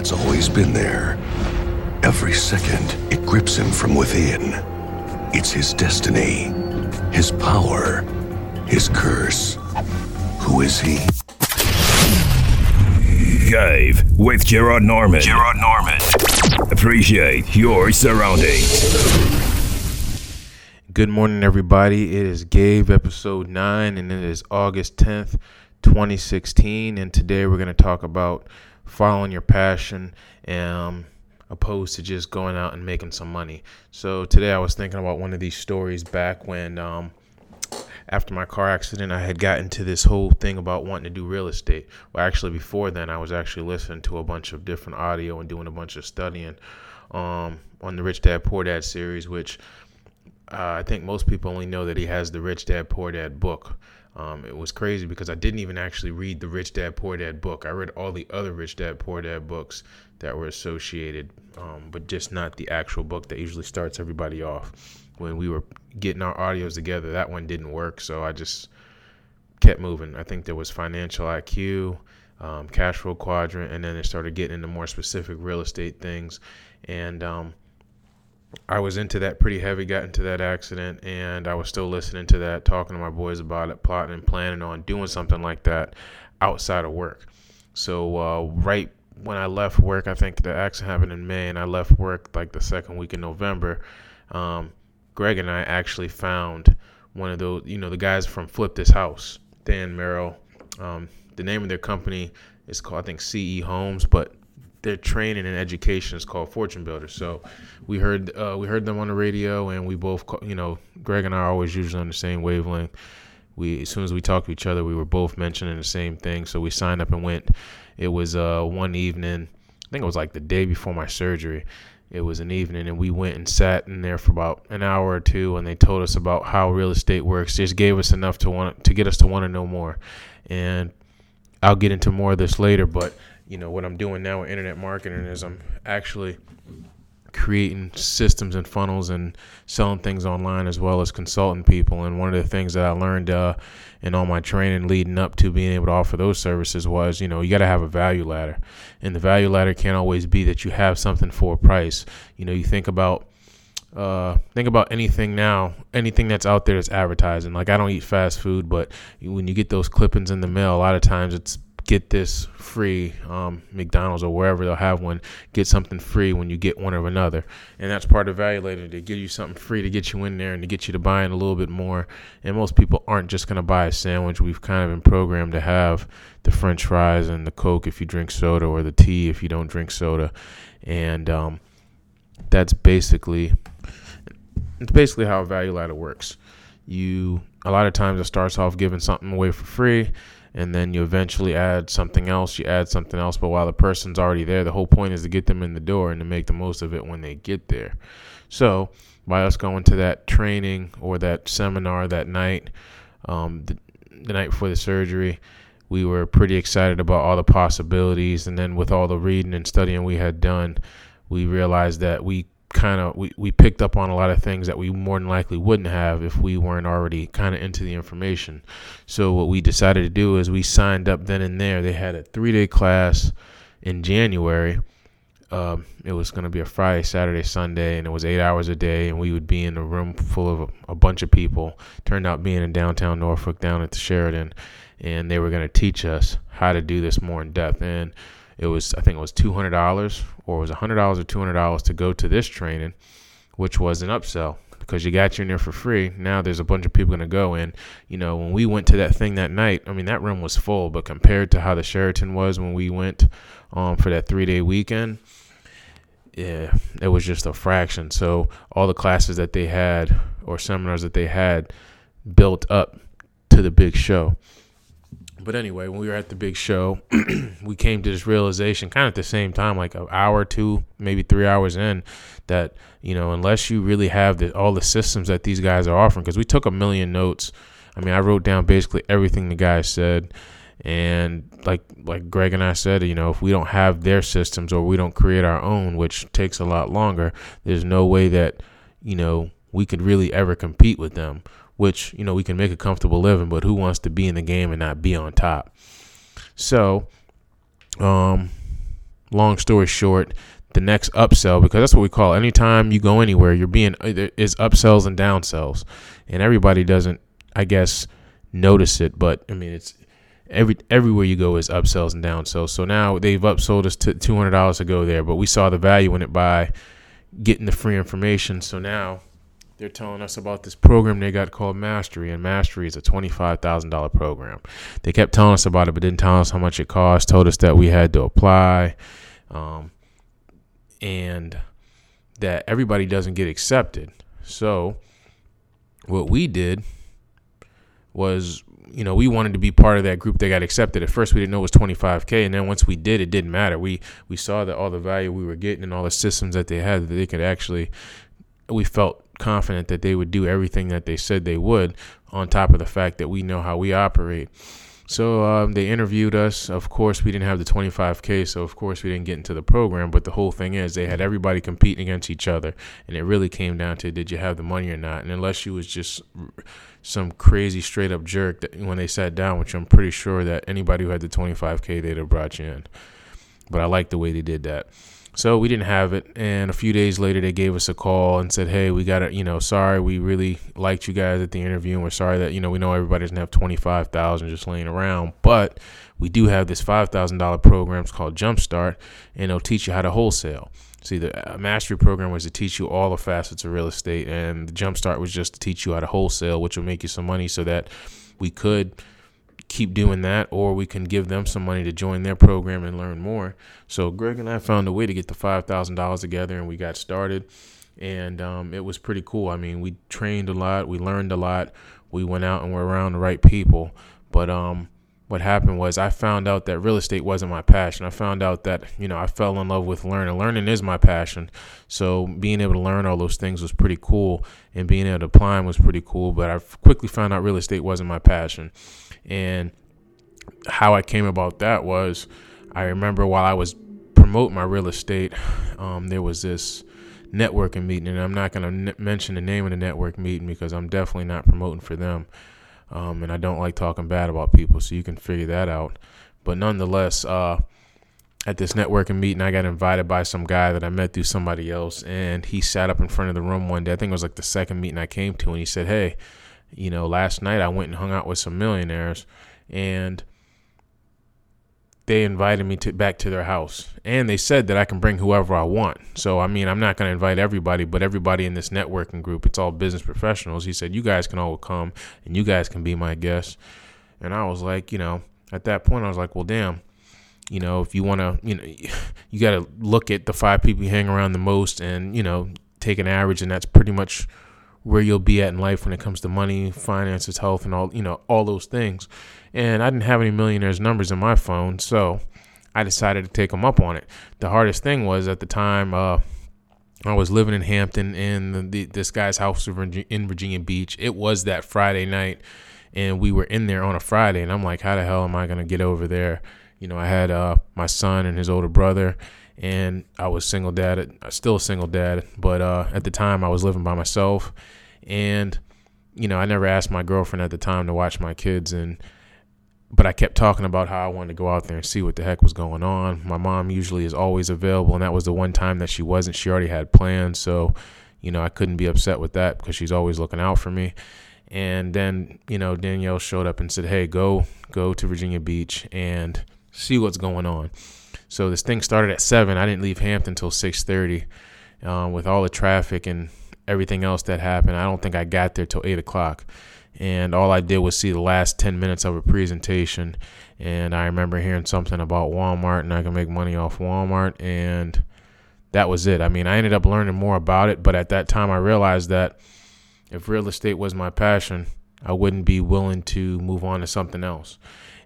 that's always been there. Every second, it grips him from within. It's his destiny, his power, his curse. Who is he? Gave with Gerard Norman. Gerard Norman. Appreciate your surroundings. Good morning, everybody. It is Gave, episode 9, and it is August 10th, 2016. And today we're going to talk about following your passion um, opposed to just going out and making some money. So today I was thinking about one of these stories back when, um, after my car accident, I had gotten to this whole thing about wanting to do real estate. Well, actually, before then, I was actually listening to a bunch of different audio and doing a bunch of studying um, on the Rich Dad Poor Dad series, which uh, I think most people only know that he has the Rich Dad Poor Dad book. Um, it was crazy because I didn't even actually read the Rich Dad Poor Dad book. I read all the other Rich Dad Poor Dad books that were associated, um, but just not the actual book that usually starts everybody off. When we were getting our audios together, that one didn't work, so I just kept moving. I think there was Financial IQ, um, Cash Flow Quadrant, and then it started getting into more specific real estate things. And um, I was into that pretty heavy, got into that accident, and I was still listening to that, talking to my boys about it, plotting and planning on doing something like that outside of work. So, uh, right when I left work, I think the accident happened in May, and I left work like the second week in November. Um, Greg and I actually found one of those, you know, the guys from Flip This House, Than Merrill. Um, the name of their company is called, I think, CT Homes, but their training and education is called Fortune Builders. So we heard uh, we heard them on the radio, and we both, you know, Greg and I are always usually on the same wavelength. We as soon as we talked to each other, we were both mentioning the same thing. So we signed up and went. It was uh, one evening. I think it was like the day before my surgery. It was an evening, and we went and sat in there for about an hour or two, and they told us about how real estate works. Just gave us enough to want to get us to want to know more. And I'll get into more of this later, but you know what I'm doing now with internet marketing is I'm actually creating systems and funnels and selling things online as well as consulting people. And one of the things that I learned uh, in all my training leading up to being able to offer those services was, you know, you got to have a value ladder. And the value ladder can't always be that you have something for a price. You know, you think about uh, think about anything now, anything that's out there that's advertising. Like I don't eat fast food, but when you get those clippings in the mail, a lot of times it's get this free. Um, McDonald's or wherever they'll have one, get something free when you get one of another, and that's part of value ladder. They give you something free to get you in there and to get you to buy in a little bit more. And most people aren't just gonna buy a sandwich. We've kind of been programmed to have the French fries and the Coke if you drink soda, or the tea if you don't drink soda, and um, that's basically it's basically how a value ladder works. You a lot of times it starts off giving something away for free and then you eventually add something else, you add something else. But while the person's already there, the whole point is to get them in the door and to make the most of it when they get there. So, by us going to that training or that seminar that night, um, the, the night before the surgery, we were pretty excited about all the possibilities. And then with all the reading and studying we had done, we realized that we kind of we, we picked up on a lot of things that we more than likely wouldn't have if we weren't already kind of into the information. So what we decided to do is we signed up then and there. They had a three day class in january. Um, it was going to be a friday saturday sunday and it was eight hours a day and we would be in a room full of a, a bunch of people. Turned out being in downtown norfolk down at the sheraton and they were going to teach us how to do this more in depth. And it was I think it was two hundred dollars or it was hundred dollars or two hundred dollars to go to this training, which was an upsell because you got you in there for free. Now there's a bunch of people gonna go and you know when we went to that thing that night, I mean that room was full, but compared to how the Sheraton was when we went um, for that three day weekend, yeah, it was just a fraction. So all the classes that they had or seminars that they had built up to the big show. But anyway, when we were at the big show, we came to this realization kind of at the same time, like an hour, two, maybe three hours in, that, you know, unless you really have the, all the systems that these guys are offering, because we took a million notes. I mean, I wrote down basically everything the guys said. And like like Greg and I said, you know, if we don't have their systems or we don't create our own, which takes a lot longer, there's no way that, you know, we could really ever compete with them which you know we can make a comfortable living, but who wants to be in the game and not be on top? So, um, long story short, the next upsell because that's what we call it. anytime you go anywhere you're being uh, is upsells and downsells and everybody doesn't i guess notice it but i mean it's every everywhere you go is upsells and downsells so now they've upsold us to $200 to go there but we saw the value in it by getting the free information so now they're telling us about this program they got called Mastery, and Mastery is a $25,000 program. They kept telling us about it, but didn't tell us how much it cost, told us that we had to apply. Um, and that everybody doesn't get accepted. So what we did was, you know, we wanted to be part of that group that got accepted. At first, we didn't know it was 25k, and then once we did, it didn't matter. We we saw that all the value we were getting and all the systems that they had that they could actually. We felt confident that they would do everything that they said they would, on top of the fact that we know how we operate. So um, they interviewed us. Of course, we didn't have the 25K, so of course we didn't get into the program. But the whole thing is, they had everybody competing against each other, and it really came down to did you have the money or not. And unless you was just some crazy straight up jerk that when they sat down, which I'm pretty sure that anybody who had the 25K, they'd have brought you in. But I like the way they did that. So we didn't have it. And a few days later, they gave us a call and said, Hey, we got it. You know, sorry, we really liked you guys at the interview. And we're sorry that, you know, we know everybody doesn't have 25000 just laying around. But we do have this $5,000 program it's called Jumpstart, and it'll teach you how to wholesale. See, the uh, mastery program was to teach you all the facets of real estate, and the Jumpstart was just to teach you how to wholesale, which will make you some money so that we could keep doing that, or we can give them some money to join their program and learn more. So Greg and I found a way to get the five thousand dollars together, and we got started, and um, it was pretty cool. I mean, we trained a lot, we learned a lot, we went out and we're around the right people. But um, what happened was I found out that real estate wasn't my passion. I found out that, you know, I fell in love with learning. Learning is my passion. So being able to learn all those things was pretty cool and being able to apply them was pretty cool. But I quickly found out real estate wasn't my passion. And how I came about that was I remember while I was promoting my real estate, um, there was this networking meeting, and I'm not going to n- mention the name of the network meeting because I'm definitely not promoting for them. Um, and I don't like talking bad about people, so you can figure that out. But nonetheless, uh, at this networking meeting, I got invited by some guy that I met through somebody else, and he sat up in front of the room one day. I think it was like the second meeting I came to, and he said, "Hey, you know, last night I went and hung out with some millionaires and they invited me to back to their house and they said that I can bring whoever I want. So I mean, I'm not going to invite everybody, but everybody in this networking group, it's all business professionals. He said you guys can all come and you guys can be my guests. And I was like, you know, at that point I was like, well, damn. You know, if you want to, you know, you got to look at the five people you hang around the most and, you know, take an average and that's pretty much where you'll be at in life when it comes to money, finances, health, and all you know all those things. And I didn't have any millionaires' numbers in my phone, so I decided to take them up on it. The hardest thing was at the time uh, I was living in Hampton in the, this guy's house in Virginia Beach. It was that Friday night, and we were in there on a Friday, and I'm like, how the hell am I gonna get over there? You know, I had uh, my son and his older brother and I was single dad, still a single dad, but uh, at the time I was living by myself, and you know I never asked my girlfriend at the time to watch my kids, and but I kept talking about how I wanted to go out there and see what the heck was going on. My mom usually is always available, and that was the one time that she wasn't. She already had plans, so you know I couldn't be upset with that because she's always looking out for me. And then you know Danielle showed up and said, "Hey, go go to Virginia Beach and see what's going on." So this thing started at seven. I didn't leave Hampton until six thirty, um, with all the traffic and everything else that happened. I don't think I got there till eight o'clock, and all I did was see the last ten minutes of a presentation. And I remember hearing something about Walmart and I can make money off Walmart, and that was it. I mean, I ended up learning more about it, but at that time I realized that if real estate was my passion, I wouldn't be willing to move on to something else.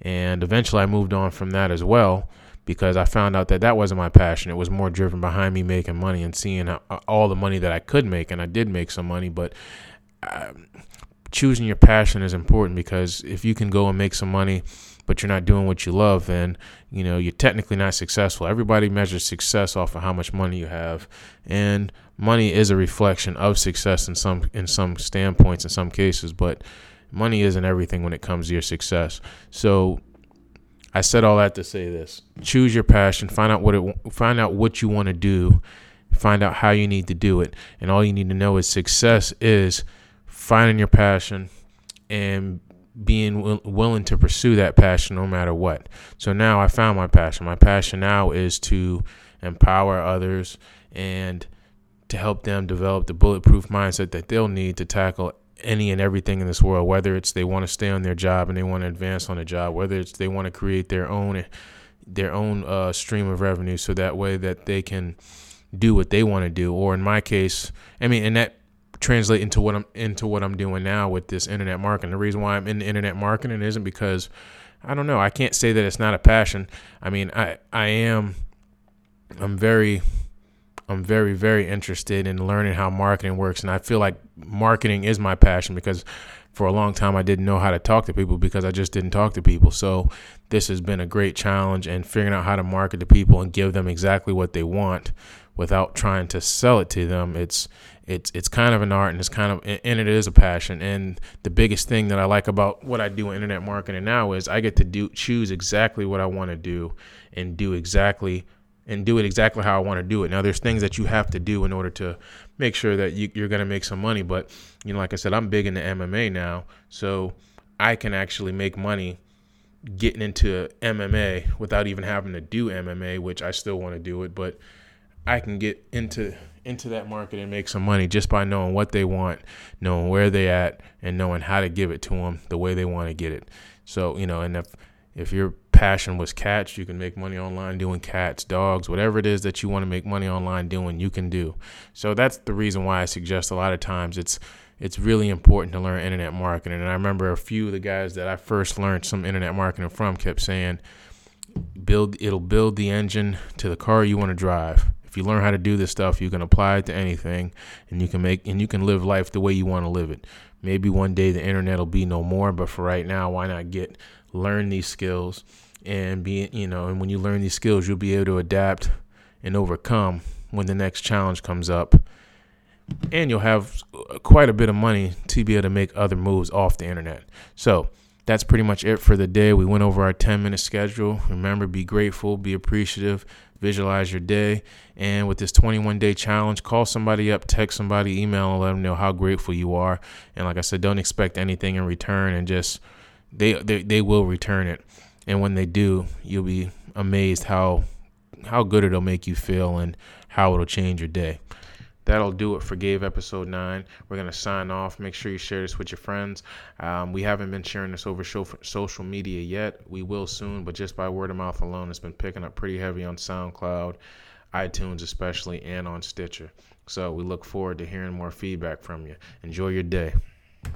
And eventually I moved on from that as well because I found out that that wasn't my passion. It was more driven behind me making money and seeing uh, all the money that I could make, and I did make some money. But um, choosing your passion is important because if you can go and make some money, but you're not doing what you love, then you know you're technically not successful. Everybody measures success off of how much money you have, and money is a reflection of success in some in some standpoints in some cases, but money isn't everything when it comes to your success. So I said all that to say this: choose your passion, find out what it, find out what you want to do, find out how you need to do it, and all you need to know is success is finding your passion and being willing to pursue that passion no matter what. So now I found my passion. My passion now is to empower others and to help them develop the bulletproof mindset that they'll need to tackle any and everything in this world, whether it's they want to stay on their job and they want to advance on a job, whether it's they want to create their own their own uh, stream of revenue, so that way that they can do what they want to do. Or in my case, I mean, and that translate into what I'm into what I'm doing now with this internet marketing. The reason why I'm in internet marketing isn't because I don't know. I can't say that it's not a passion. I mean, I I am I'm very I'm very, very interested in learning how marketing works. And I feel like marketing is my passion because for a long time I didn't know how to talk to people because I just didn't talk to people. So this has been a great challenge and figuring out how to market to people and give them exactly what they want without trying to sell it to them. It's it's it's kind of an art and it's kind of and it is a passion. And the biggest thing that I like about what I do in internet marketing now is I get to do choose exactly what I want to do and do exactly and do it exactly how I want to do it. Now, there's things that you have to do in order to make sure that you, are going to make some money. But, you know, like I said, I'm big into MMA now. So I can actually make money getting into MMA without even having to do MMA, which I still want to do it. But I can get into into that market and make some money just by knowing what they want, knowing where they at, and knowing how to give it to them the way they want to get it. So, you know, and if if your passion was cats, you can make money online doing cats, dogs, whatever it is that you want to make money online doing, you can do. So that's the reason why I suggest a lot of times it's it's really important to learn internet marketing. And I remember a few of the guys that I first learned some internet marketing from kept saying, build it'll build the engine to the car you want to drive. If you learn how to do this stuff, you can apply it to anything and you can make and you can live life the way you want to live it. Maybe one day the internet will be no more, but for right now, why not get learn these skills and be you know and when you learn these skills you'll be able to adapt and overcome when the next challenge comes up and you'll have uh, quite a bit of money to be able to make other moves off the internet so that's pretty much it for the day. We went over our 10 minute schedule. Remember be grateful be appreciative visualize your day. And with this 21 day challenge call somebody up text somebody email and let them know how grateful you are. And like i said don't expect anything in return and just they, they they will return it, and when they do, you'll be amazed how how good it'll make you feel and how it'll change your day. That'll do it for Gave episode nine. We're gonna sign off. Make sure you share this with your friends. Um, we haven't been sharing this over social media yet. We will soon, but just by word of mouth alone, it's been picking up pretty heavy on SoundCloud, iTunes especially, and on Stitcher. So we look forward to hearing more feedback from you. Enjoy your day.